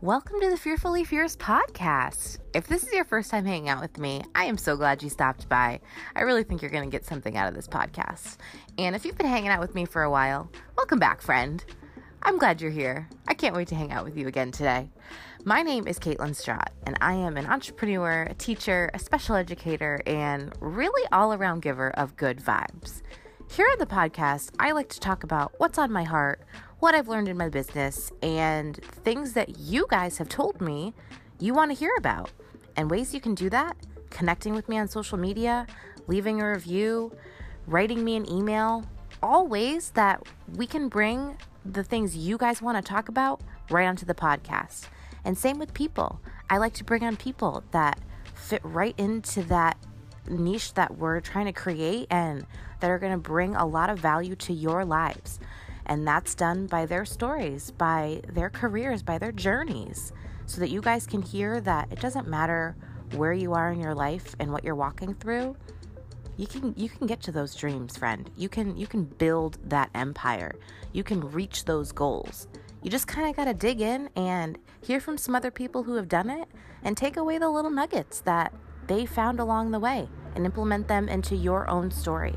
Welcome to the Fearfully Fierce podcast. If this is your first time hanging out with me, I am so glad you stopped by. I really think you're going to get something out of this podcast. And if you've been hanging out with me for a while, welcome back, friend. I'm glad you're here. I can't wait to hang out with you again today. My name is Caitlin Strott, and I am an entrepreneur, a teacher, a special educator, and really all around giver of good vibes. Here on the podcast, I like to talk about what's on my heart what I've learned in my business and things that you guys have told me you want to hear about. And ways you can do that connecting with me on social media, leaving a review, writing me an email, all ways that we can bring the things you guys want to talk about right onto the podcast. And same with people. I like to bring on people that fit right into that niche that we're trying to create and that are going to bring a lot of value to your lives. And that's done by their stories, by their careers, by their journeys, so that you guys can hear that it doesn't matter where you are in your life and what you're walking through. You can you can get to those dreams, friend. You can you can build that empire. You can reach those goals. You just kind of got to dig in and hear from some other people who have done it and take away the little nuggets that they found along the way and implement them into your own story.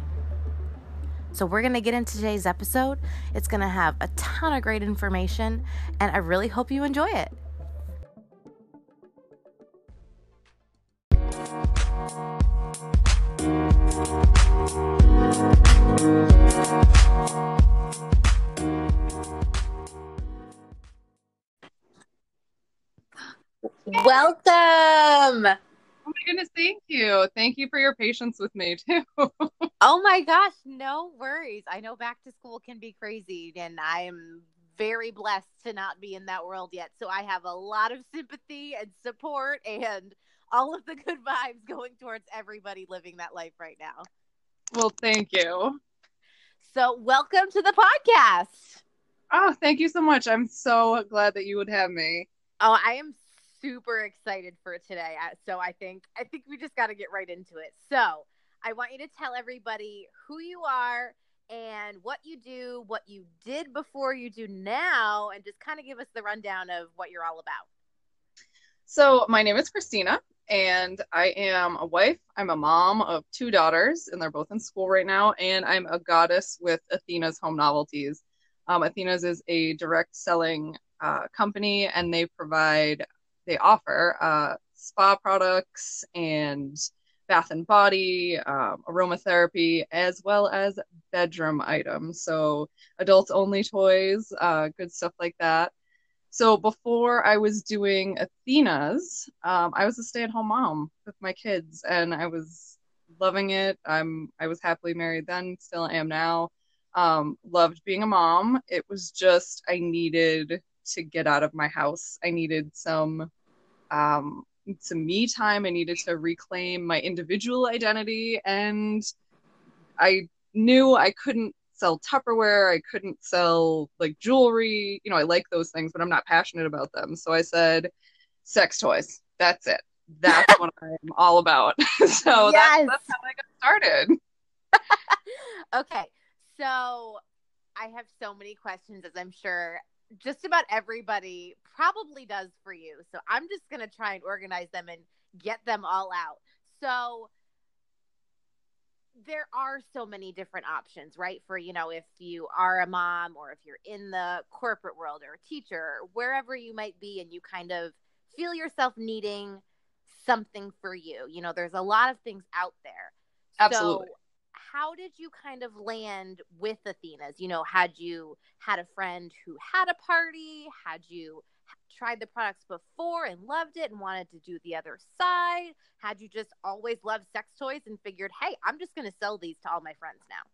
So, we're going to get into today's episode. It's going to have a ton of great information, and I really hope you enjoy it. Welcome. Goodness, thank you. Thank you for your patience with me too. oh my gosh, no worries. I know back to school can be crazy and I am very blessed to not be in that world yet. So I have a lot of sympathy and support and all of the good vibes going towards everybody living that life right now. Well, thank you. So, welcome to the podcast. Oh, thank you so much. I'm so glad that you would have me. Oh, I am super excited for today. So I think I think we just got to get right into it. So I want you to tell everybody who you are and what you do, what you did before you do now, and just kind of give us the rundown of what you're all about. So my name is Christina, and I am a wife. I'm a mom of two daughters, and they're both in school right now. And I'm a goddess with Athena's Home Novelties. Um, Athena's is a direct selling uh, company, and they provide they offer uh, spa products and bath and body, um, aromatherapy, as well as bedroom items. So adults only toys, uh, good stuff like that. So before I was doing Athena's, um, I was a stay-at-home mom with my kids, and I was loving it. I'm I was happily married then, still am now. Um, loved being a mom. It was just I needed to get out of my house. I needed some um, some me time. I needed to reclaim my individual identity, and I knew I couldn't sell Tupperware. I couldn't sell like jewelry. You know, I like those things, but I'm not passionate about them. So I said, sex toys. That's it. That's what I'm all about. so yes. that's, that's how I got started. okay. So I have so many questions, as I'm sure just about everybody probably does for you. So I'm just going to try and organize them and get them all out. So there are so many different options, right? For, you know, if you are a mom or if you're in the corporate world or a teacher, wherever you might be, and you kind of feel yourself needing something for you. You know, there's a lot of things out there. Absolutely. So how did you kind of land with Athena's? You know, had you had a friend who had a party? Had you tried the products before and loved it and wanted to do the other side? Had you just always loved sex toys and figured, hey, I'm just going to sell these to all my friends now?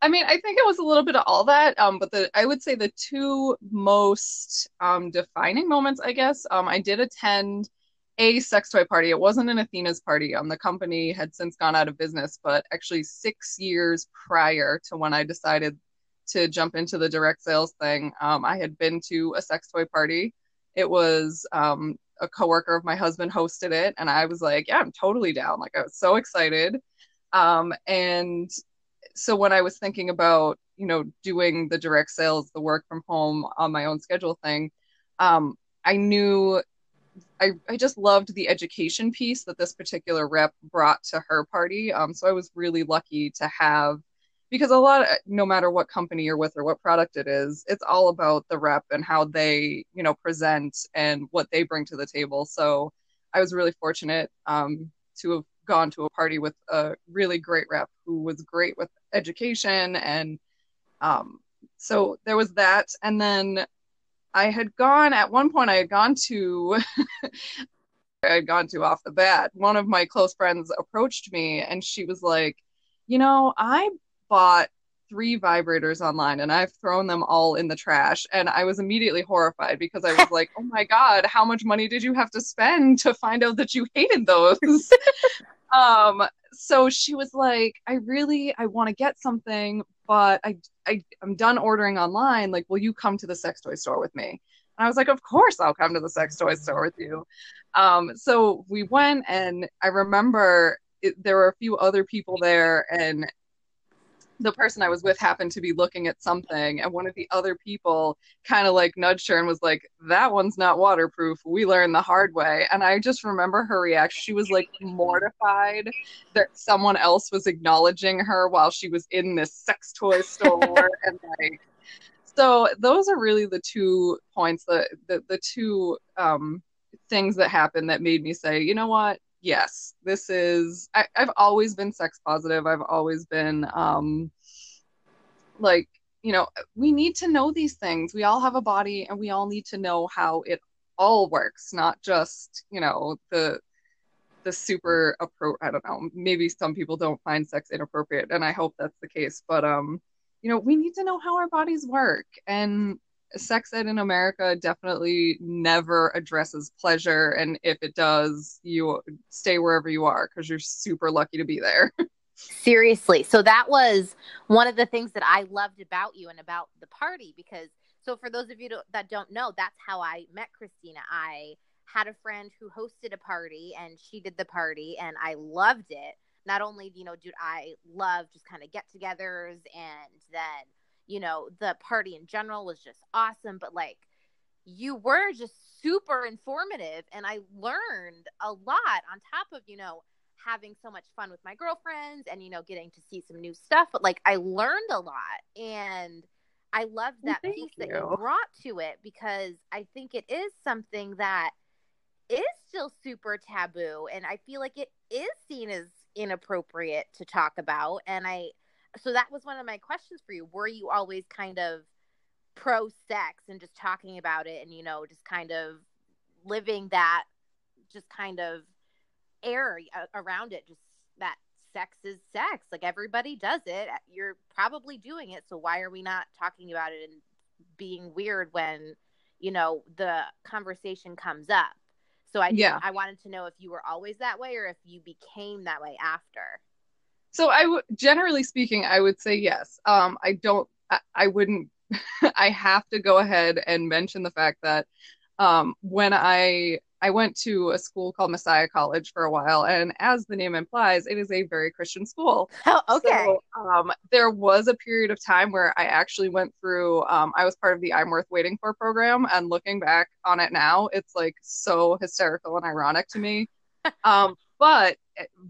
I mean, I think it was a little bit of all that, um, but the I would say the two most um, defining moments, I guess, um, I did attend a sex toy party. It wasn't an Athena's party. Um, the company had since gone out of business, but actually six years prior to when I decided to jump into the direct sales thing, um, I had been to a sex toy party. It was um, a coworker of my husband hosted it, and I was like, "Yeah, I'm totally down!" Like I was so excited. Um, and so when I was thinking about, you know, doing the direct sales, the work from home on my own schedule thing, um, I knew I, I just loved the education piece that this particular rep brought to her party. Um, so I was really lucky to have because a lot of, no matter what company you're with or what product it is, it's all about the rep and how they, you know, present and what they bring to the table. So I was really fortunate um, to have gone to a party with a really great rep who was great with education and um, so there was that and then i had gone at one point i had gone to i had gone to off the bat one of my close friends approached me and she was like you know i bought three vibrators online and I've thrown them all in the trash. And I was immediately horrified because I was like, oh my God, how much money did you have to spend to find out that you hated those? um, so she was like, I really, I want to get something, but I, I, I'm done ordering online. Like, will you come to the sex toy store with me? And I was like, of course I'll come to the sex toy store with you. Um, so we went and I remember it, there were a few other people there and the person I was with happened to be looking at something, and one of the other people kind of like nudged her and was like, That one's not waterproof. We learned the hard way. And I just remember her reaction. She was like mortified that someone else was acknowledging her while she was in this sex toy store. and like, so those are really the two points that the, the two um, things that happened that made me say, you know what? Yes, this is. I, have always been sex positive. I've always been um, like, you know, we need to know these things. We all have a body, and we all need to know how it all works, not just you know the the super. I don't know. Maybe some people don't find sex inappropriate, and I hope that's the case. But um, you know, we need to know how our bodies work, and sex ed in America definitely never addresses pleasure. And if it does, you stay wherever you are because you're super lucky to be there. Seriously. So that was one of the things that I loved about you and about the party because, so for those of you that don't know, that's how I met Christina. I had a friend who hosted a party and she did the party and I loved it. Not only, you know, dude, I love just kind of get togethers and then you know, the party in general was just awesome, but like you were just super informative and I learned a lot on top of, you know, having so much fun with my girlfriends and you know getting to see some new stuff, but like I learned a lot and I love that well, piece you. that you brought to it because I think it is something that is still super taboo and I feel like it is seen as inappropriate to talk about and I so that was one of my questions for you. Were you always kind of pro sex and just talking about it and you know just kind of living that just kind of air around it just that sex is sex. Like everybody does it. You're probably doing it. So why are we not talking about it and being weird when you know the conversation comes up? So i yeah. I wanted to know if you were always that way or if you became that way after so I would, generally speaking, I would say yes. Um, I don't, I, I wouldn't, I have to go ahead and mention the fact that um, when I I went to a school called Messiah College for a while, and as the name implies, it is a very Christian school. Oh, okay. So, um, there was a period of time where I actually went through. Um, I was part of the I'm Worth Waiting For program, and looking back on it now, it's like so hysterical and ironic to me. um, but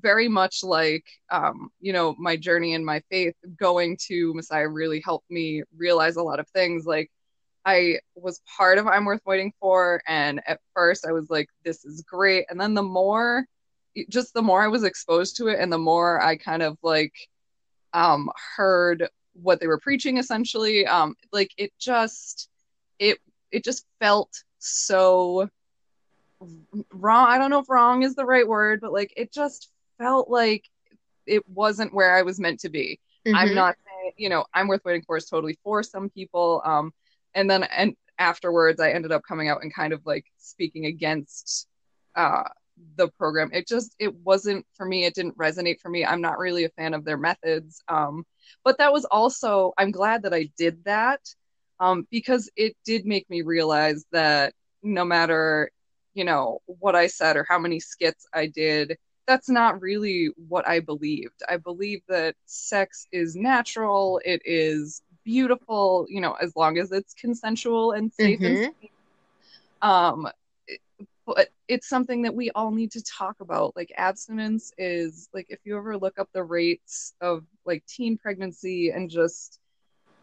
very much like um, you know my journey in my faith going to messiah really helped me realize a lot of things. Like i was part of i'm worth waiting for and at first i was like this is great. And then the more just the more i was exposed to it and the more i kind of like um heard what they were preaching essentially um like it just it it just felt so wrong i don't know if wrong is the right word but like it just felt like it wasn't where i was meant to be. Mm-hmm. i'm not you know i'm worth waiting for is totally for some people um and then and afterwards i ended up coming out and kind of like speaking against uh the program. It just it wasn't for me. It didn't resonate for me. I'm not really a fan of their methods um but that was also i'm glad that i did that um because it did make me realize that no matter you know what i said or how many skits i did that's not really what i believed i believe that sex is natural it is beautiful you know as long as it's consensual and safe mm-hmm. and Um, but it's something that we all need to talk about. Like abstinence is like if you ever look up the rates of like teen pregnancy and just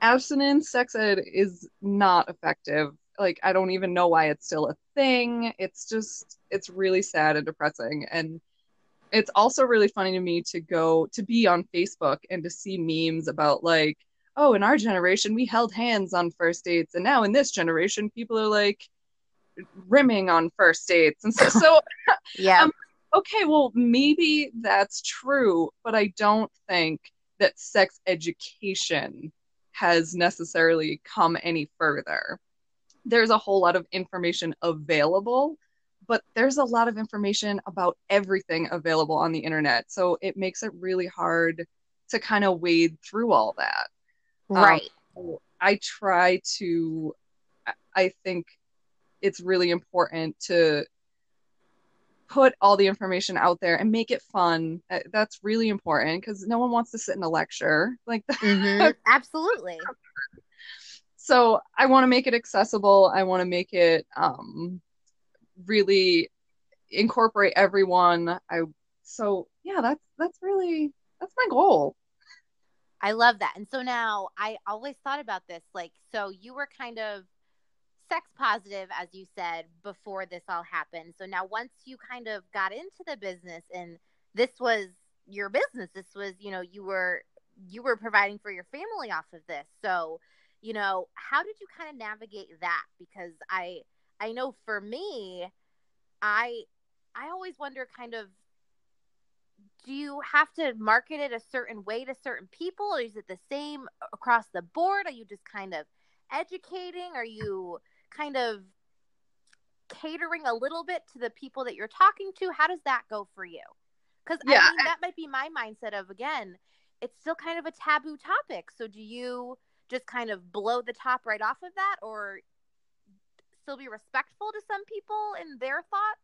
abstinence, sex ed is not effective. Like I don't even know why it's still a thing. It's just it's really sad and depressing and it's also really funny to me to go to be on Facebook and to see memes about like, oh, in our generation we held hands on first dates, and now in this generation people are like rimming on first dates, and so so Yeah. Um, okay, well maybe that's true, but I don't think that sex education has necessarily come any further. There's a whole lot of information available but there's a lot of information about everything available on the internet. So it makes it really hard to kind of wade through all that. Um, right. so I try to, I- think it's really important to put all the information out there and make it fun. That's really important because no one wants to sit in a lecture like that. Mhm. Absolutely. So I want to make it accessible. I want to make it um, really incorporate everyone. I so yeah, that's that's really that's my goal. I love that. And so now I always thought about this like, so you were kind of sex positive, as you said, before this all happened. So now once you kind of got into the business and this was your business, this was, you know, you were you were providing for your family off of this. So, you know, how did you kind of navigate that? Because I I know for me, I I always wonder kind of do you have to market it a certain way to certain people? Or is it the same across the board? Are you just kind of educating? Are you kind of catering a little bit to the people that you're talking to? How does that go for you? Because Yeah, i mean that might be my mindset of again it's still kind of a taboo topic. So do you just kind of blow the top right off of that or still be respectful to some people in their thoughts?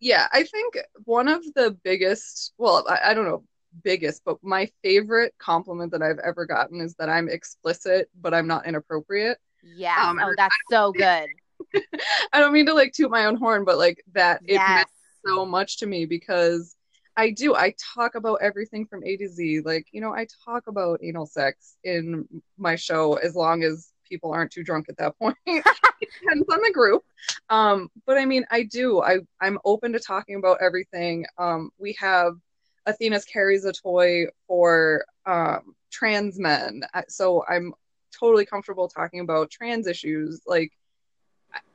Yeah, I think one of the biggest, well, I, I don't know, biggest, but my favorite compliment that I've ever gotten is that I'm explicit, but I'm not inappropriate. yeah Um, oh that's so good. I don't mean to like toot my own horn, but like that it yes. meant so much to me because I do. I talk about everything from A to Z. Like, you know, I talk about anal sex in my show as long as people aren't too drunk at that point. depends on the group. Um, but I mean, I do. I I'm open to talking about everything. Um, we have Athena's carries a toy for um, trans men, so I'm totally comfortable talking about trans issues. Like,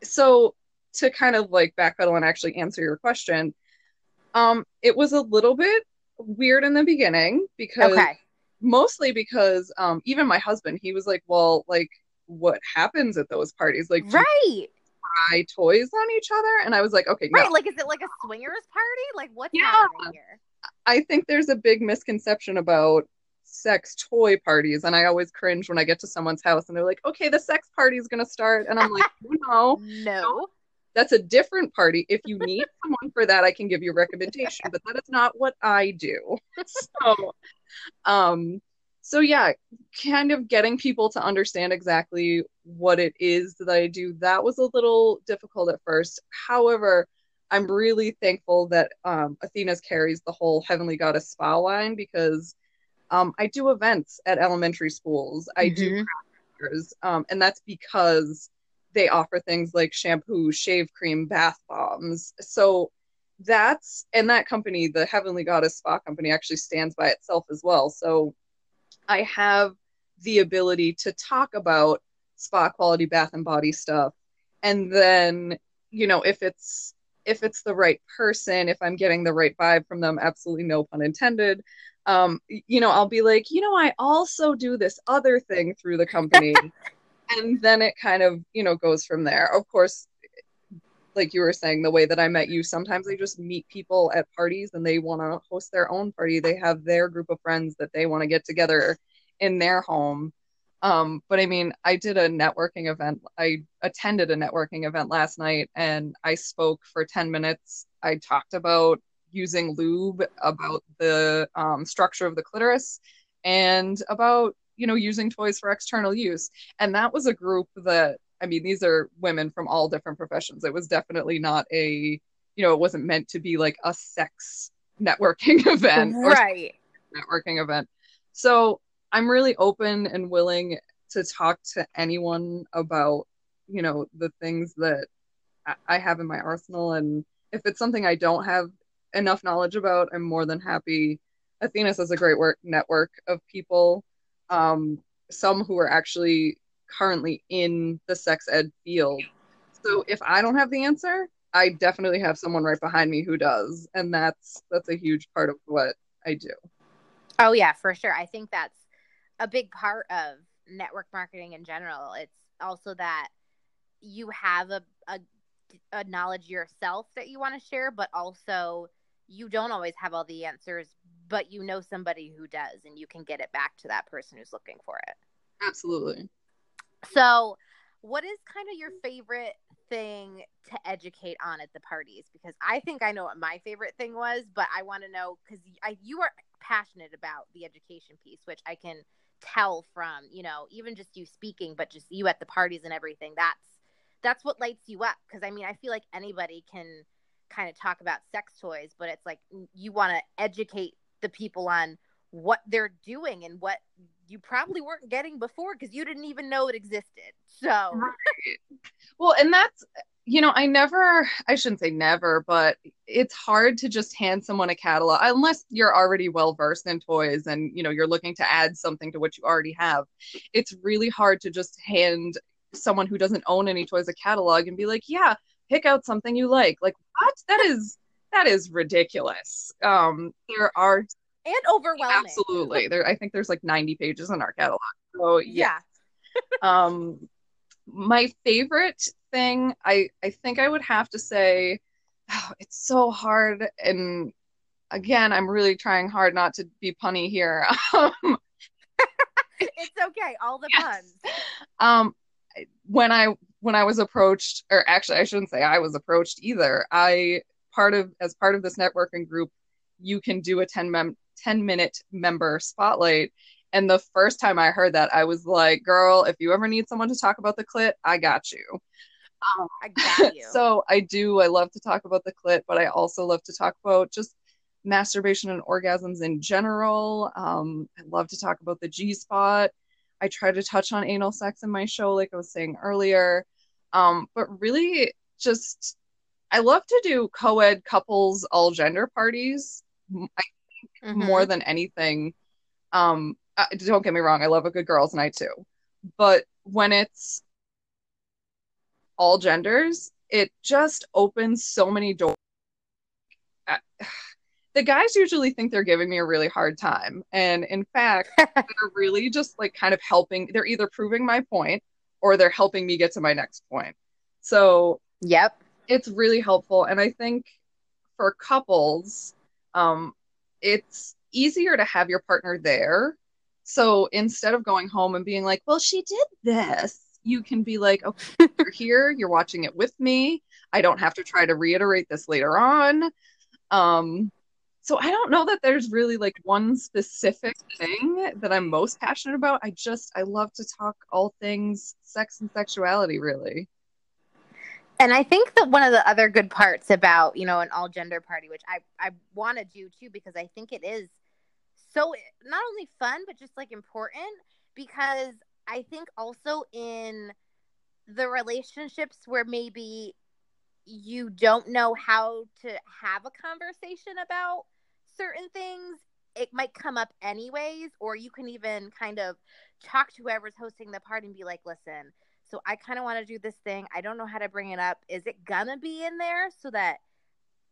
so to kind of like backpedal and actually answer your question, um, it was a little bit weird in the beginning because okay. mostly because um even my husband he was like well like what happens at those parties? Like right. buy toys on each other? And i was like okay right no like is it like a swingers party? Like what's Yeah. happening here? I think there's a big misconception about sex toy parties and i always cringe when i get to someone's house and they're like okay the sex party is going to start and i'm like no no that's a different party. If you need someone for that i can give you a recommendation but that is not what i do. So um so yeah kind of getting people to understand exactly what it is that i do that was a little difficult at first. However i'm really thankful that um, athena's carries the whole heavenly goddess spa line because um, i do events at elementary schools. I do Mhm. years, um, and that's because they offer things like shampoo, shave cream, bath bombs. So that's and that company, the Heavenly Goddess Spa Company, actually stands by itself as well. So I have the ability to talk about spa quality bath and body stuff, and then you know if it's if it's the right person, if I'm getting the right vibe from them, absolutely no pun intended. Um, you know, I'll be like, you know, I also do this other thing through the company and then it kind of you know goes from there. Of course like you were saying the way that i met you sometimes i just meet people at parties and they want to host their own party. They have their group of friends that they want to get together in their home. Um, but i mean i did a networking event. I attended a networking event last night and i spoke for 10 minutes. I talked about using lube about the um, structure of the clitoris and about you know using toys for external use and that was a group that i mean, these are women from all different professions. It was definitely not a, you know, it wasn't meant to be like a sex networking event right networking event. So I'm really open and willing to talk to anyone about, you know, the things that I have in my arsenal. And if it's something I don't have enough knowledge about, I'm more than happy. Athena's has a great work network of people, um, some who are actually currently in the sex ed field. So if I don't have the answer, I definitely have someone right behind me who does, and that's that's a huge part of what I do. Oh yeah, for sure. I think that's a big part of network marketing in general. It's also that you have a, a, a knowledge yourself that you want to share, but also you don't always have all the answers, but you know somebody who does, and you can get it back to that person who's looking for it. Absolutely. So, what is kind of your favorite thing to educate on at the parties? Because I think I know what my favorite thing was, but I want to know because you are passionate about the education piece, which I can tell from, you know, even just you speaking, but just you at the parties and everything. That's that's what lights you up because I mean, I feel like anybody can kind of talk about sex toys, but it's like you want to educate the people on what they're doing and what you probably weren't getting before because you didn't even know it existed. So, right. well, and that's you know, I never, I shouldn't say never, but it's hard to just hand someone a catalog unless you're already well versed in toys and, you know, you're looking to add something to what you already have. It's really hard to just hand someone who doesn't own any toys a catalog and be like, yeah, pick out something you like. Like, what? That is, that is ridiculous. Um, there are, and overwhelming. Absolutely. There, I think there's like 90 pages in our catalog. So, yeah. yeah. um, my favorite thing, I I think I would have to say, oh, it's so hard. And again, I'm really trying hard not to be punny here. it's okay, all the yes. puns. Um, when I when I was approached, or actually, I shouldn't say I was approached either. I part of as part of this networking group, you can do a 10 mem 10 minute member spotlight and the first time I heard that, I was like, girl, if you ever need someone to talk about the clit, I got you. Um, I got you. so I do. I love to talk about the clit, but I also love to talk about just masturbation and orgasms in general. Um, I love to talk about the G spot. I try to touch on anal sex in my show, like I was saying earlier. Um, but really, just I love to do co ed couples, all gender parties. I think mm-hmm. more than anything. Um, uh, don't get me wrong, I love a good girls' night too. But when it's all genders, it just opens so many doors. The guys usually think they're giving me a really hard time. And in fact, they're really just like kind of helping. They're either proving my point or they're helping me get to my next point. So, yep. It's really helpful. And I think for couples, um, it's easier to have your partner there so instead of going home and being like, well, she did this, you can be like, okay, you're here, you're watching it with me. I don't have to try to reiterate this later on. Um, so I don't know that there's really like one specific thing that I'm most passionate about. I just I love to talk all things sex and sexuality really. And I think that one of the other good parts about, you know, an all gender party, which I I want to do too because I think it is so not only fun but just like important because I think also in the relationships where maybe you don't know how to have a conversation about certain things, it might come up anyways, or you can even kind of talk to whoever's hosting the party and be like, listen, so I kind of want to do this thing. I don't know how to bring it up. Is it gonna be in there so that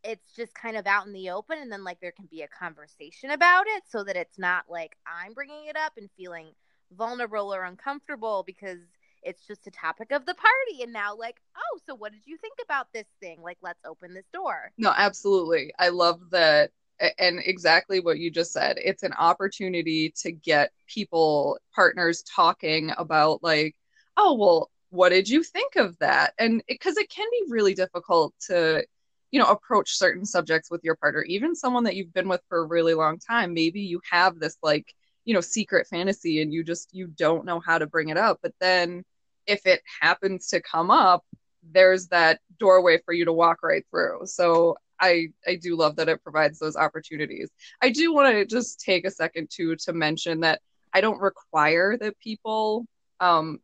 it's just kind of out in the open and then like there can be a conversation about it so that it's not like I'm bringing it up and feeling vulnerable or uncomfortable because it's just a topic of the party and now like oh so what did you think about this thing like let's open this door no absolutely i love that and exactly what you just said it's an opportunity to get people partners talking about like oh well what did you think of that and because it, it can be really difficult to you know approach certain subjects with your partner even someone that you've been with for a really long time maybe you have this like you know secret fantasy and you just you don't know how to bring it up but then if it happens to come up, there's that doorway for you to walk right through. So I I do love that it provides those opportunities. I do want to just take a second too to mention that I don't require that people um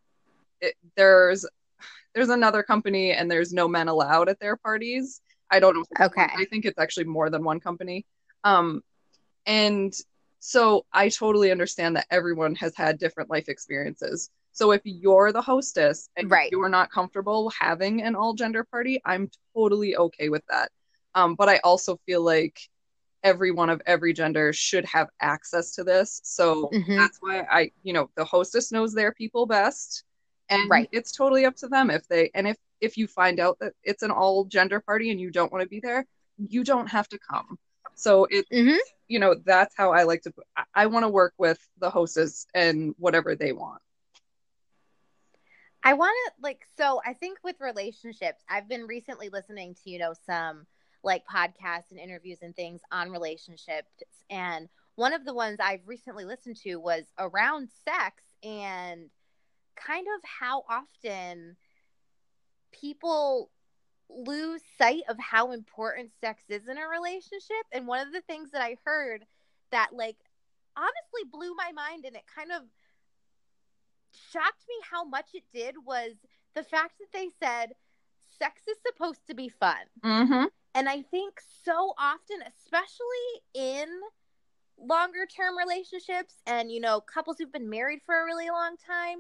it, there's there's another company and there's no men allowed at their parties. I don't know. Okay. I think it's actually more than one company. Um and so I totally understand that everyone has had different life experiences. So if you're the hostess and Right. you're not comfortable having an all gender party, I'm totally okay with that. Um, but I also feel like everyone of every gender should have access to this. So Mhm. that's why I, you know, the hostess knows their people best. And Right. it's totally up to them if they and if if you find out that it's an all gender party and you don't want to be there, you don't have to come. So it Mhm. you know, that's how I like to I, I want to work with the hostess and whatever they want. I want to like so I think with relationships, I've been recently listening to, you know, some like podcasts and interviews and things on relationships and one of the ones I've recently listened to was around sex and kind of how often people lose sight of how important sex is in a relationship and one of the things that I heard that like honestly blew my mind and it kind of shocked me how much it did was the fact that they said sex is supposed to be fun. Mm-hmm. And I think so often, especially in longer term relationships and you know couples who've been married for a really long time,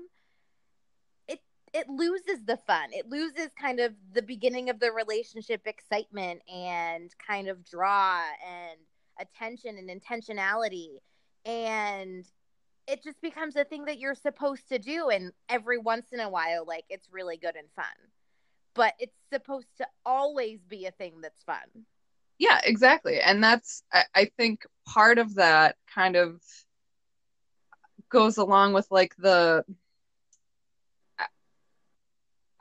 it loses the fun. It loses kind of the beginning of the relationship excitement and kind of draw and attention and intentionality and it just becomes a thing that you're supposed to do and every once in a while like it's really good and fun but it's supposed to always be a thing that's fun Yeah, exactly. And that's, I, I think part of that kind of goes along with like the,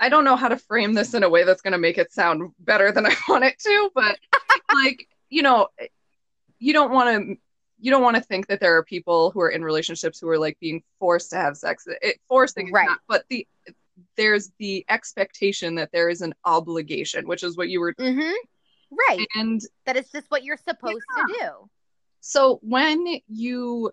I don't know how to frame this in a way that's going to make it sound better than I want it to, but like, you know, you don't want to, you don't want to think that there are people who are in relationships who are like being forced to have sex. It, forcing, Right. not, but the, there's the expectation that there is an obligation, which is what you were, mm-hmm. right and that it's just what you're supposed to do so when you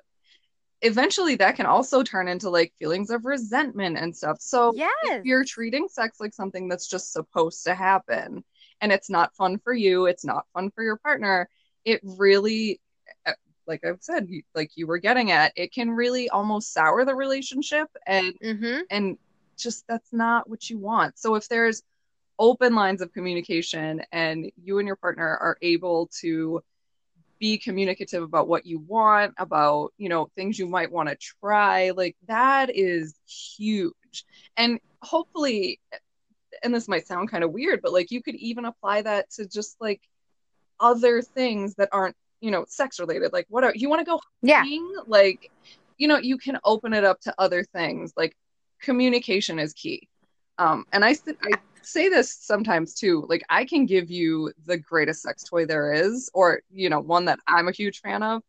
eventually that can also turn into like feelings of resentment and stuff. So yes. if you're treating sex like something that's just supposed to happen and it's not fun for you it's not fun for your partner it really uh, like i've said like you were getting at it can really almost sour the relationship and mm-hmm. and just that's not what you want. So if there's open lines of communication and you and your partner are able to be communicative about what you want about you know things you might want to try like that is huge. And hopefully and this might sound kind of weird but like you could even apply that to just like other things that aren't you know sex related like what are you want to go yeah. like you know you can open it up to other things like communication is key. Um and i s- i say this sometimes too like i can give you the greatest sex toy there is or you know one that i'm a huge fan of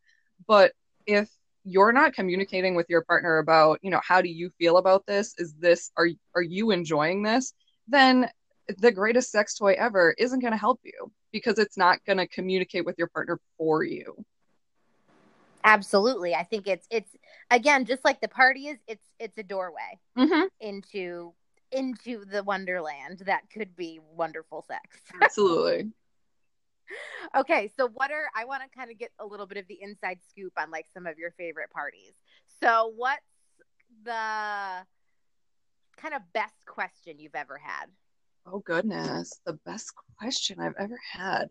but if you're not communicating with your partner about you know how do you feel about this? Is this are are you enjoying this? Then the greatest sex toy ever isn't going to help you because it's not going to communicate with your partner for you. Absolutely. I think it's it's again just like the party is it's it's a doorway mm-hmm. into into the wonderland that could be wonderful sex. Absolutely. Okay so what are i want to kind of get a little bit of the inside scoop on like some of your favorite parties. So what's the kind of best question you've ever had? Oh goodness, the best question I've ever had.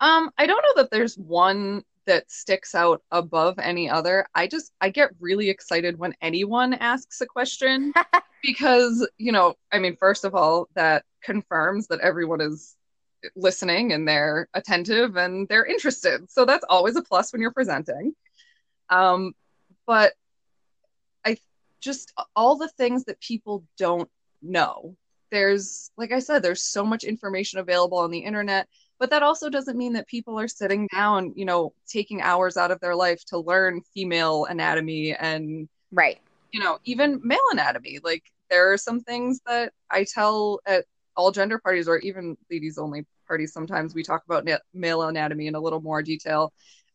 Um, I don't know that there's one that sticks out above any other. I just I get really excited when anyone asks a question because, you know, I mean, first of all, that confirms that everyone is listening and they're attentive and they're interested. So that's always a plus when you're presenting. Um, but I just all the things that people don't know there's like i said there's so much information available on the internet but that also doesn't mean that people are sitting down you know taking hours out of their life to learn female anatomy and right you know even male anatomy like there are some things that I tell at all gender parties or even ladies only parties. Sometimes we talk about male anatomy in a little more detail.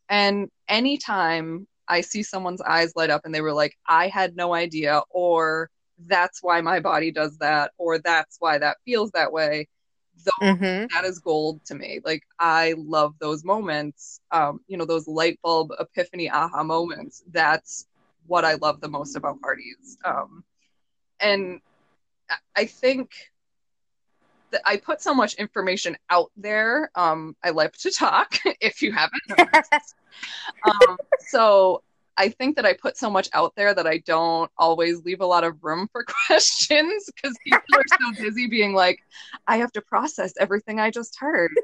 And anytime I see someone's eyes light up and they were like, I had no idea, or that's why my body does that, or that's why that feels that way. Mm-hmm. that is gold to me. Like I love those moments. Um, you know, those light bulb epiphany aha moments. That's what I love the most about parties. Um, and I think that I put so much information out there. Um, I like to talk, if you haven't um, so I think that I put so much out there that I don't always leave a lot of room for questions because people are so busy being like, I have to process everything I just heard.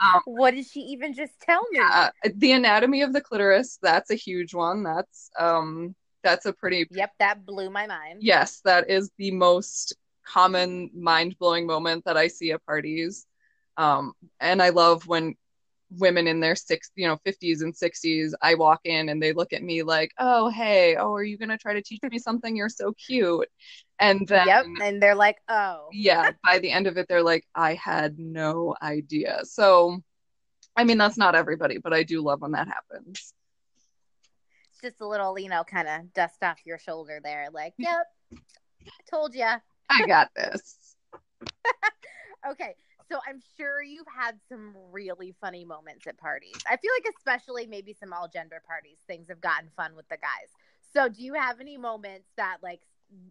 Um, what did she even just tell me? Yeah, the anatomy of the clitoris, that's a huge one. That's um that's a pretty Yep, that blew my mind. Yes, that is the most common mind-blowing moment that I see at parties. Um and I love when women in their six, you know, 50s and 60s, I walk in and they look at me like, "Oh, hey, oh, are you going to try to teach me something? You're so cute." And then Yep, and they're like, "Oh." Yeah, by the end of it they're like, "I had no idea." So I mean, that's not everybody, but I do love when that happens. It's just a little, you know, kind of dust off your shoulder there like, "Yep. I told you." I got this. okay. So I'm sure you've had some really funny moments at parties. I feel like especially maybe some all gender parties, things have gotten fun with the guys. So do you have any moments that like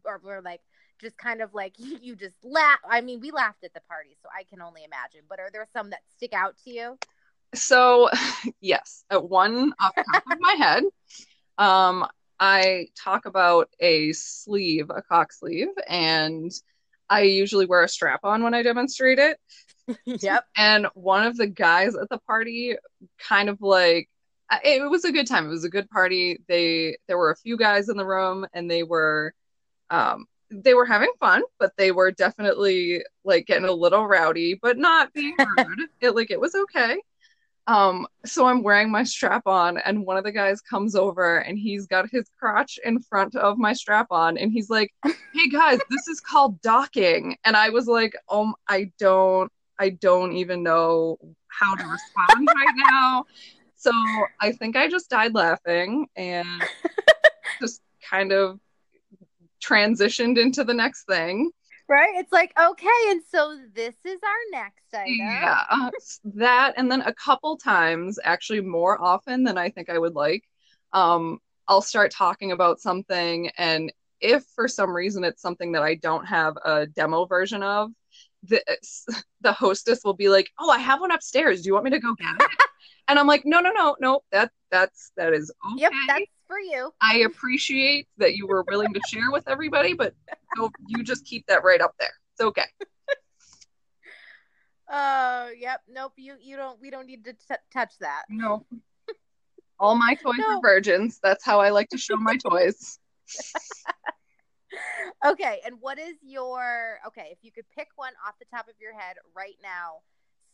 or were like just kind of like you just laugh I mean, we laughed at the party, so I can only imagine. But are there some that stick out to you? So yes, at one off the top of my head. Um I talk about a sleeve, a cock sleeve, and I usually wear a strap on when I demonstrate it. yep. And one of the guys at the party kind of like it was a good time. It was a good party. They there were a few guys in the room and they were um they were having fun, but they were definitely like getting a little rowdy, but not being rude. it like it was okay. Um, so I'm wearing my strap on, and one of the guys comes over and he's got his crotch in front of my strap on, and he's like, Hey guys, this is called docking. And I was like, Oh, I don't, I don't even know how to respond right now. So I think I just died laughing and just kind of transitioned into the next thing right? It's like, okay, and so this is our next item. Yeah, uh, that, and then a couple times, actually more often than I think I would like, um, I'll start talking about something, and if for some reason it's something that I don't have a demo version of, the the hostess will be like, "Oh, I have one upstairs. Do you want me to go get it?" and I'm like, "No, no, no, no. That that's that is okay. Yep, that's for you. I appreciate that you were willing to share with everybody, but you just keep that right up there. It's okay. Oh, uh, yep. Nope. You you don't. We don't need to t- touch that. No. All my toys no. are virgins. That's how I like to show my toys. Okay, and what is your okay? If you could pick one off the top of your head right now,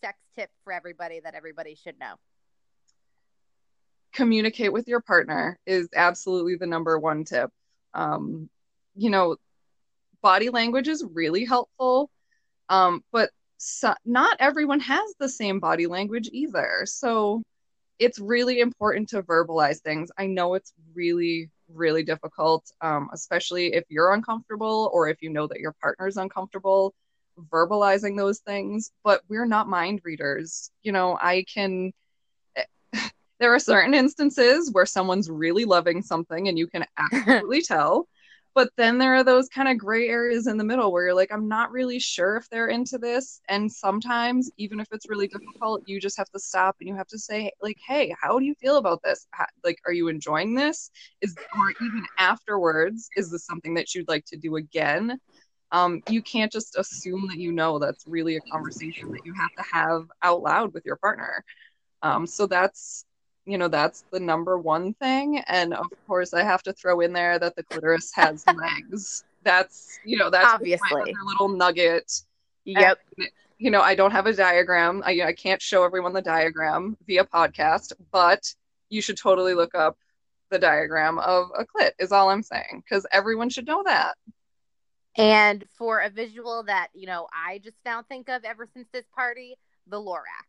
sex tip for everybody that everybody should know communicate with your partner is absolutely the number one tip. Um, you know, body language is really helpful, um, but so, not everyone has the same body language either. So it's really important to verbalize things. I know it's really, really difficult, um, especially if you're uncomfortable or if you know that your partner's uncomfortable verbalizing those things, but we're not mind readers. You know, I can there are certain instances where someone's really loving something and you can absolutely tell. But then there are those kind of gray areas in the middle where you're like, I'm not really sure if they're into this. And sometimes, even if it's really difficult, you just have to stop and you have to say, like, hey, how do you feel about this? How, like, are you enjoying this? Is or even afterwards, is this something that you'd like to do again? Um, you can't just assume that you know that's really a conversation that you have to have out loud with your partner. Um, so that's you know that's the number one thing. And of course i have to throw in there that the clitoris has legs. That's you know that's obviously. a little nugget. Yep. And, you know i don't have a diagram. I, I can't show everyone the diagram via podcast but you should totally look up the diagram of a clit is all i'm saying because everyone should know that. And for a visual that, you know, I just now think of ever since this party, the Lorax.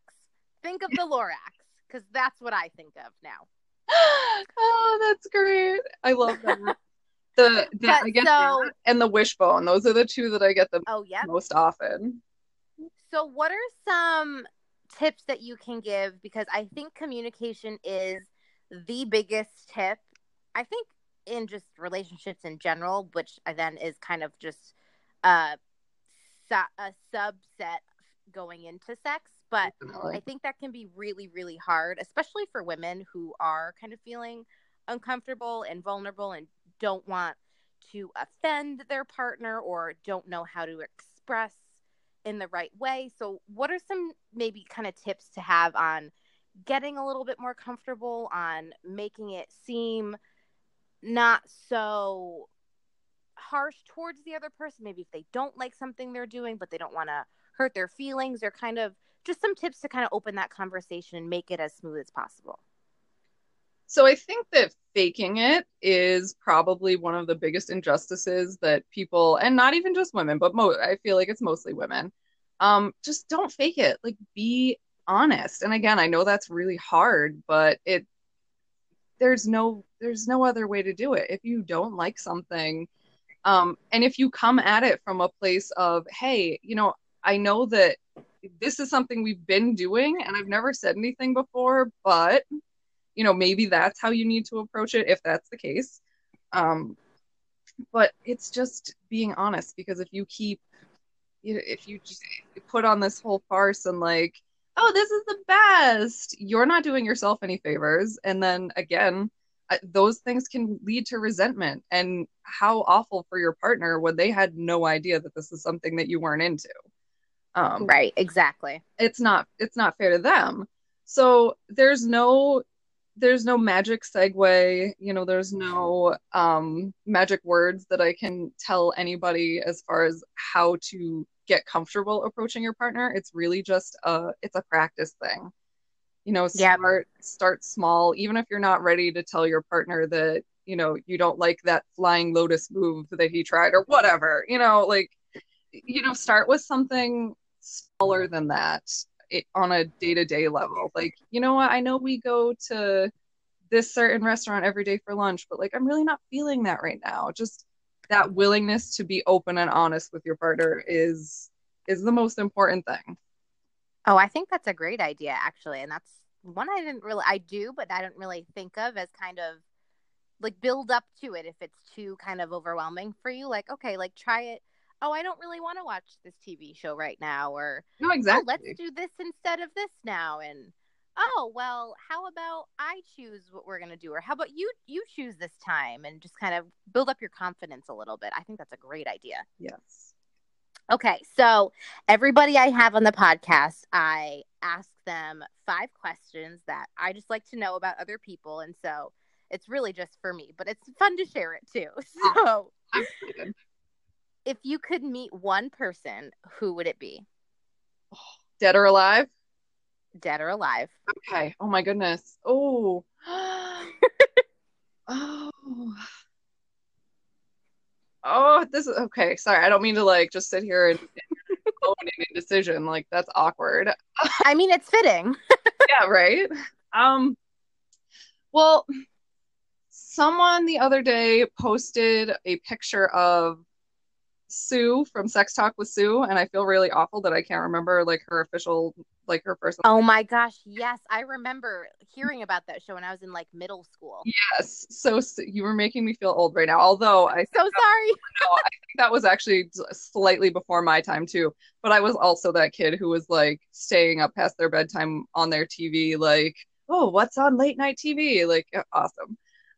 Think of the Lorax because that's what I think of now. oh, that's great. I love that. The, the I get so, that and the wishbone. Those are the two that I get the oh, yep. most often. So, what are some tips that you can give? Because I think communication is the biggest tip. I think in just relationships in general, which then is kind of just uh, a, a subset going into sex. But Definitely. I think that can be really, really hard, especially for women who are kind of feeling uncomfortable and vulnerable and don't want to offend their partner or don't know how to express in the right way. So, what are some maybe kind of tips to have on getting a little bit more comfortable, on making it seem not so harsh towards the other person? Maybe if they don't like something they're doing, but they don't want to hurt their feelings, or kind of just some tips to kind of open that conversation and make it as smooth as possible. So I think that faking it is probably one of the biggest injustices that people, and not even just women, but mo- I feel like it's mostly women, um, just don't fake it. Like be honest. And again, I know that's really hard, but it there's no there's no other way to do it. If you don't like something, um, and if you come at it from a place of, hey, you know, I know that this is something we've been doing, and I've never said anything before, but you know maybe that's how you need to approach it if that's the case. Um but it's just being honest because if you keep if you just put on this whole farce and like oh this is the best you're not doing yourself any favors. And then again those things can lead to resentment and how awful for your partner when they had no idea that this is something that you weren't into um, right exactly. It's not it's not fair to them. So there's no there's no magic segue you know there's no um, magic words that i can tell anybody as far as how to get comfortable approaching your partner. It's really just a it's a practice thing. You know start yep. start small. Even if you're not ready to tell your partner that you know you don't like that flying lotus move that he tried or whatever you know like you know start with something smaller than that it, on a day-to-day level. Like you know what? I know we go to this certain restaurant every day for lunch but like i'm really not feeling that right now. Just that willingness to be open and honest with your partner is is the most important thing. Oh i think that's a great idea actually and that's one i didn't really i do but i don't really think of as kind of like build up to it if it's too kind of overwhelming for you. Like okay like try it oh, I don't really want to watch this TV show right now, or no, exactly. Oh, let's do this instead of this now, and oh, well, how about I choose what we're gonna do, or how about you you choose this time, and just kind of build up your confidence a little bit. I think that's a great idea. Yes. Okay, so everybody I have on the podcast, I ask them five questions that I just like to know about other people, and so it's really just for me, but it's fun to share it too. So if you could meet one person, who would it be? Dead or alive? Dead or alive. Okay. Oh my goodness. Oh. oh. Oh, this is okay. Sorry, I don't mean to like just sit here and, and an indecision. Like that's awkward. I mean, it's fitting. yeah, right. Um. Well, someone the other day posted a picture of Sue from Sex Talk with Sue, and I feel really awful that I can't remember like her official like her first. Oh my gosh, yes, I remember hearing about that show when I was in like middle school. Yes, so, so you were making me feel old right now. Although I so sorry. no, I think that was actually slightly before my time too. But I was also that kid who was like staying up past their bedtime on their TV, like, oh, what's on late night TV? Like, awesome.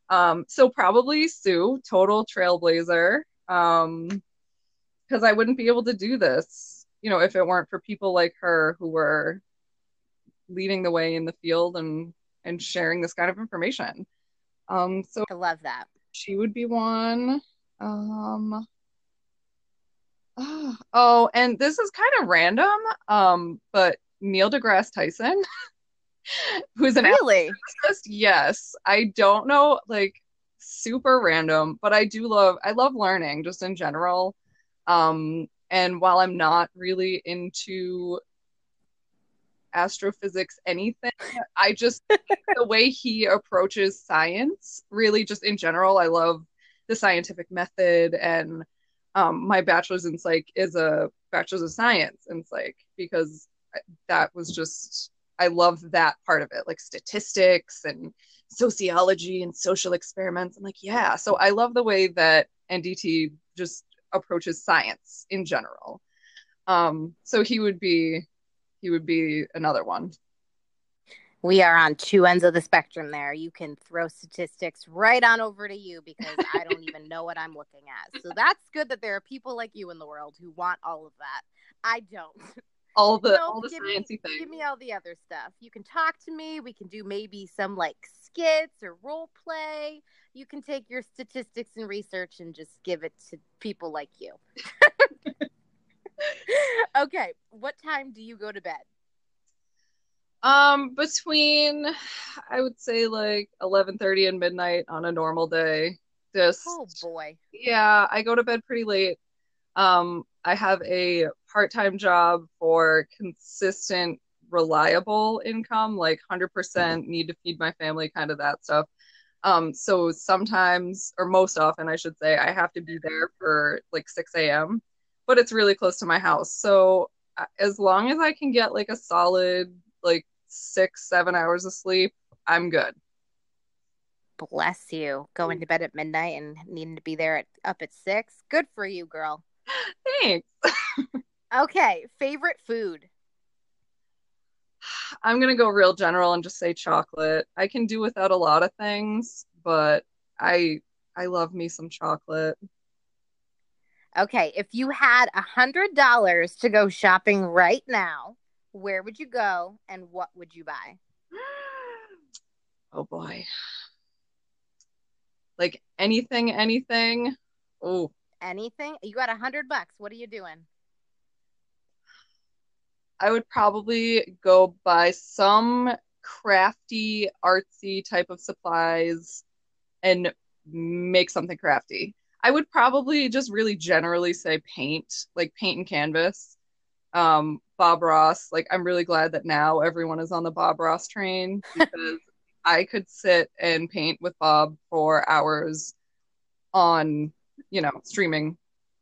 Um, so probably Sue, total trailblazer. Um, because I wouldn't be able to do this, you know, if it weren't for people like her who were leading the way in the field and and sharing this kind of information. Um, so I love that. She would be one. Um, oh, oh, and this is kind of random, um, but Neil deGrasse Tyson, who's an really yes. I don't know, like super random, but I do love I love learning just in general. Um, and while I'm not really into astrophysics anything, I just the way he approaches science, really just in general, I love the scientific method and um, my bachelor's in psych is a bachelor's of science in psych because that was just I love that part of it, like statistics and sociology and social experiments. I'm like, yeah. So I love the way that NDT just approaches science in general. Um, so he would be he would be another one. We are on two ends of the spectrum there. You can throw statistics right on over to you because I don't even know what I'm looking at. So that's good that there are people like you in the world who want all of that. I don't. All the all the sciencey me, things. Give me all the other stuff. You can talk to me. We can do maybe some like skits or role play. You can take your statistics and research and just give it to people like you. okay, what time do you go to bed? Um, between I would say like eleven thirty and midnight on a normal day. Just oh boy, yeah, I go to bed pretty late. Um, I have a part time job for consistent, reliable income, like hundred percent need to feed my family, kind of that stuff. Um, so sometimes, or most often, I should say, I have to be there for like six a.m. But it's really close to my house, so as long as I can get like a solid like six, seven hours of sleep, I'm good. Bless you. Going to bed at midnight and needing to be there at, up at six. Good for you, girl. Thanks. okay. Favorite food? I'm to go real general and just say chocolate. I can do without a lot of things, but I I love me some chocolate. Okay, if you had a hundred dollars to go shopping right now, where would you go and what would you buy? Oh boy. Like anything, anything. Oh. Anything? You got a hundred bucks. What are you doing? I would probably go buy some crafty, artsy type of supplies and make something crafty. I would probably just really generally say paint, like paint and canvas. Um, Bob Ross, like I'm really glad that now everyone is on the Bob Ross train because I could sit and paint with Bob for hours on, you know, streaming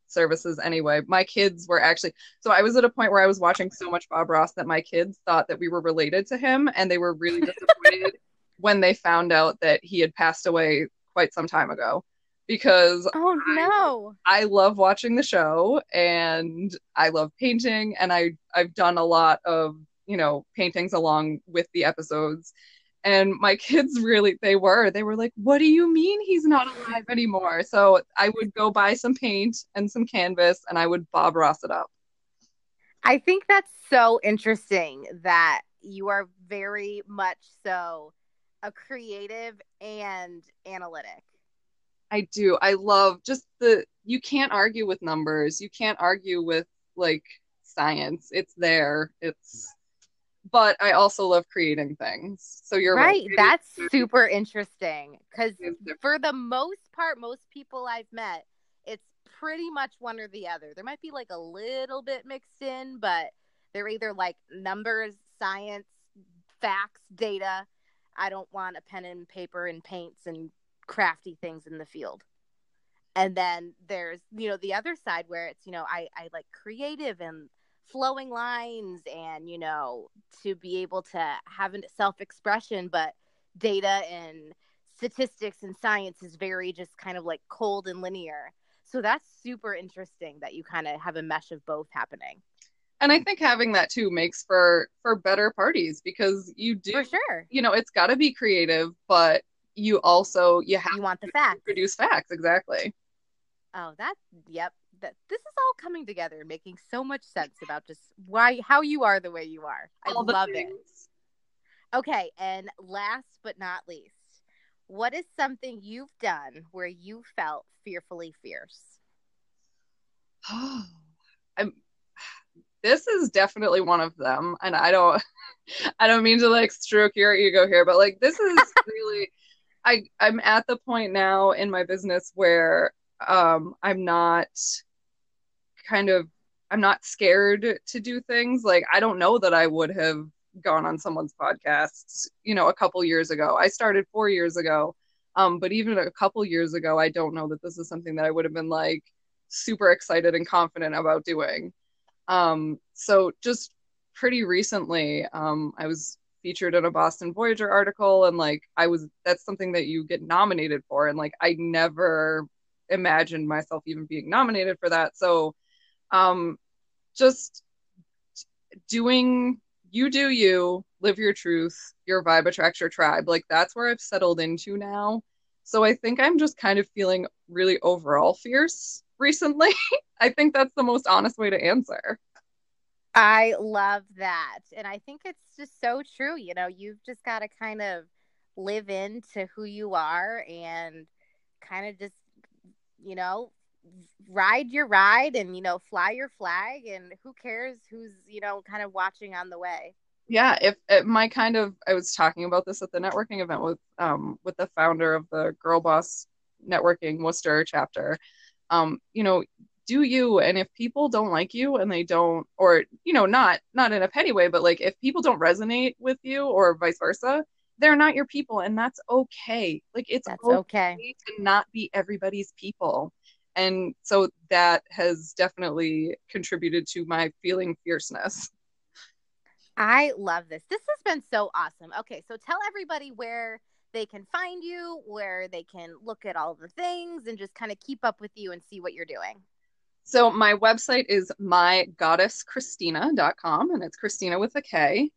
services anyway. My kids were actually so I was at a point where I was watching so much Bob Ross that my kids thought that we were related to him and they were really disappointed when they found out that he had passed away quite some time ago. Because oh no. I, I, love watching the show and I love painting and I I've done a lot of you know paintings along with the episodes and my kids really they were they were like what do you mean he's not alive anymore so I would go buy some paint and some canvas and I would Bob Ross it up I think that's so interesting that you are very much so a creative and analytic I do. I love just the you can't argue with numbers. You can't argue with like science. It's there. It's but I also love creating things. So you're right. right. That's super interesting because for the most part, most people I've met, it's pretty much one or the other. There might be like a little bit mixed in, but they're either like numbers, science, facts, data. I don't want a pen and paper and paints and crafty things in the field and then there's you know the other side where it's you know i i like creative and flowing lines and you know to be able to have a self-expression but data and statistics and science is very just kind of like cold and linear. So that's super interesting that you kind of have a mesh of both happening. And i think having that too makes for for better parties because you do for sure. you know it's got to be creative but you also you have you want the facts. produce facts exactly. Oh that's yep that this is all coming together and making so much sense about just why how you are the way you are. I all love it. okay and last but not least what is something you've done where you felt fearfully fierce? Oh i'm this is definitely one of them and i don't i don't mean to like stroke your ego here but like this is really I I'm at the point now in my business where um, I'm not kind of I'm not scared to do things. Like I don't know that I would have gone on someone's podcasts, you know, a couple years ago. I started 4 years ago. Um, but even a couple years ago, I don't know that this is something that I would have been like super excited and confident about doing. Um, so just pretty recently, um, I was featured in a Boston Voyager article, and like I was, that's something that you get nominated for, and like I never imagined myself even being nominated for that. So, um, just doing you do you live your truth your vibe attracts your tribe. Like that's where i've settled into now. So i think i'm just kind of feeling really overall fierce recently. I think that's the most honest way to answer. I love that. And i think it's just so true you know you've just got to kind of live into who you are and kind of just you know ride your ride and you know fly your flag and who cares who's you know kind of watching on the way. Yeah if, if my kind of i was talking about this at the networking event with um with the founder of the girl boss networking worcester chapter. Um you know do you and if people don't like you and they don't or you know not not in a petty way but like if people don't resonate with you or vice versa they're not your people and that's okay. Like it's that's okay, okay. to not be everybody's people. And so that has definitely contributed to my feeling fierceness. I love this. This has been so awesome. Okay so tell everybody where they can find you where they can look at all the things and just kind of keep up with you and see what you're doing. So my website is mygoddesskristina.com and it's kristina with a k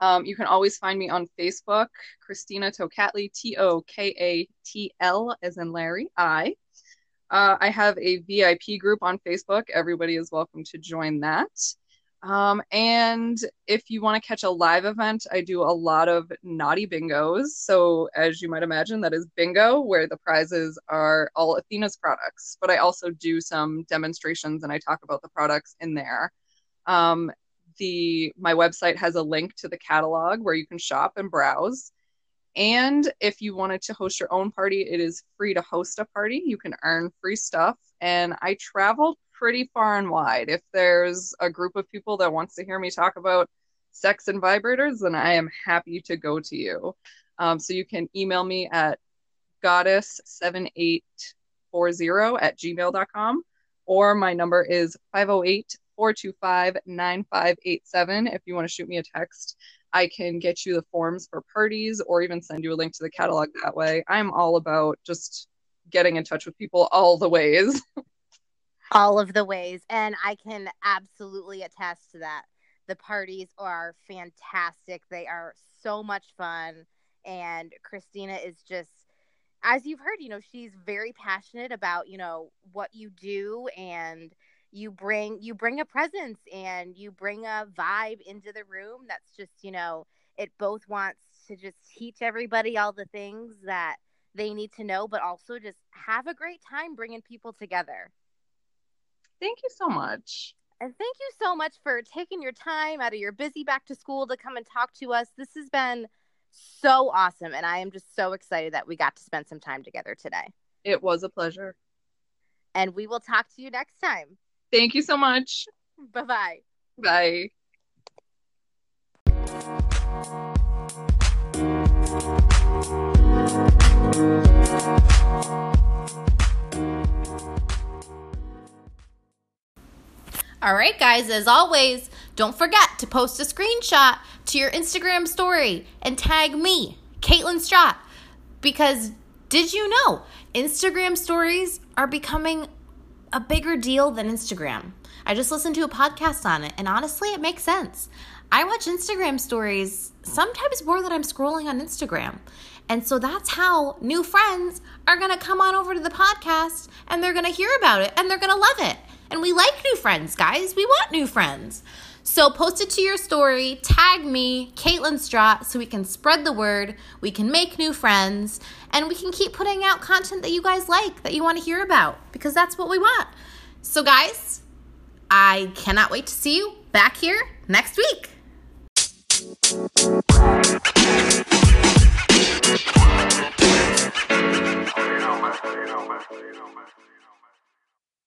um, you can always find me on facebook kristina tokatli t-o-k-a-t-l as in larry i uh, I have a VIP group on Facebook. Everybody is welcome to join that. Um, and if you want to catch a live event, I do a lot of naughty bingos. So, as you might imagine, that is bingo, where the prizes are all Athena's products. But I also do some demonstrations and I talk about the products in there. Um, the my website has a link to the catalog where you can shop and browse. And if you wanted to host your own party, it is free to host a party. You can earn free stuff. And I travel pretty far and wide. If there's a group of people that wants to hear me talk about sex and vibrators, then I am happy to go to you. Um, so you can email me at goddess7840 at gmail.com or my number is 508 425 9587 if you want to shoot me a text. I can get you the forms for parties or even send you a link to the catalog that way. I'm all about just getting in touch with people all the ways. all of the ways. And I can absolutely attest to that. The parties are fantastic. They are so much fun. And Kristina is just, as you've heard, you know, she's very passionate about, you know, what you do and you bring you bring a presence and you bring a vibe into the room that's just you know it both wants to just teach everybody all the things that they need to know but also just have a great time bringing people together. Thank you so much. And thank you so much for taking your time out of your busy back to school to come and talk to us. This has been so awesome and i am just so excited that we got to spend some time together today. It was a pleasure. And we will talk to you next time Thank you so much. Bye-bye. Bye. All right, guys, as always, don't forget to post a screenshot to your Instagram story and tag me, Caitlin Strott, because did you know Instagram stories are becoming a bigger deal than Instagram. I just listened to a podcast on it, and honestly, it makes sense. I watch Instagram stories sometimes more than I'm scrolling on Instagram. And so that's how new friends are to come on over to the podcast and they're to hear about it and they're to love it. And we like new friends, guys. We want new friends. So post it to your story, tag me, Caitlin Strott, so we can spread the word, we can make new friends, and we can keep putting out content that you guys like, that you want to hear about, because that's what we want. So, guys, I cannot wait to see you back here next week.